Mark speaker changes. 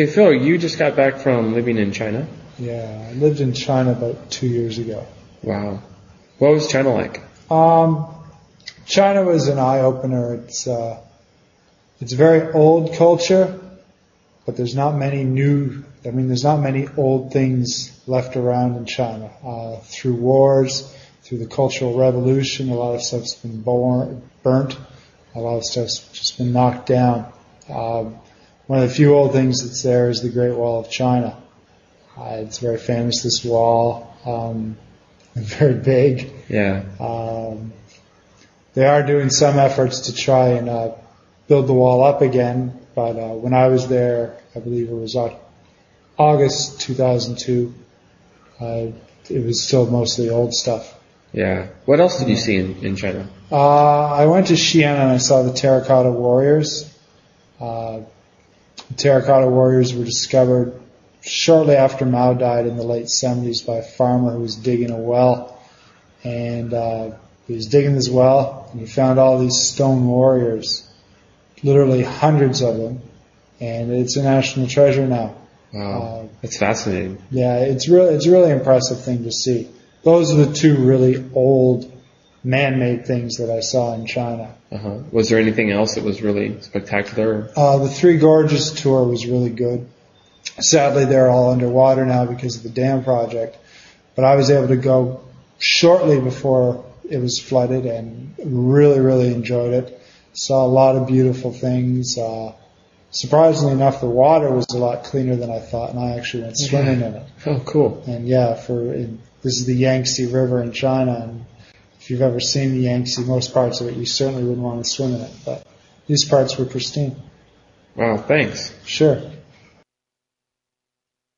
Speaker 1: Okay, Phil, you just got back from living in China.
Speaker 2: Yeah, I lived in China about two years ago.
Speaker 1: Wow. What was China like?
Speaker 2: Um, China was an eye opener. It's uh, it's a very old culture, but there's not many new. I mean, there's not many old things left around in China. Uh, through wars, through the Cultural Revolution, a lot of stuff's been born, burnt. A lot of stuff's just been knocked down. Um, one of the few old things that's there is the Great Wall of China. Uh, it's very famous. This wall, um, very big.
Speaker 1: Yeah.
Speaker 2: Um, they are doing some efforts to try and uh, build the wall up again, but uh, when I was there, I believe it was August 2002. Uh, it was still mostly old stuff.
Speaker 1: Yeah. What else did you see in, in China?
Speaker 2: Uh, I went to Xi'an and I saw the terracotta warriors. The terracotta warriors were discovered shortly after Mao died in the late 70s by a farmer who was digging a well. And uh, he was digging this well and he found all these stone warriors, literally hundreds of them. And it's a national treasure now.
Speaker 1: Wow.
Speaker 2: Uh,
Speaker 1: That's fascinating.
Speaker 2: yeah, it's really it's a really impressive thing to see. Those are the two really old man-made things that I saw in China.
Speaker 1: Uh-huh. Was there anything else that was really spectacular?
Speaker 2: Uh, the Three Gorges tour was really good. Sadly, they're all underwater now because of the dam project, but I was able to go shortly before it was flooded and really, really enjoyed it. Saw a lot of beautiful things. Uh, surprisingly enough, the water was a lot cleaner than I thought, and I actually went swimming in it.
Speaker 1: Oh, cool.
Speaker 2: And yeah, for in, this is the Yangtze River in China, and if you've ever seen the Yangtze, most parts of it, you certainly wouldn't want to swim in it. But these parts were pristine.
Speaker 1: Wow, thanks.
Speaker 2: Sure.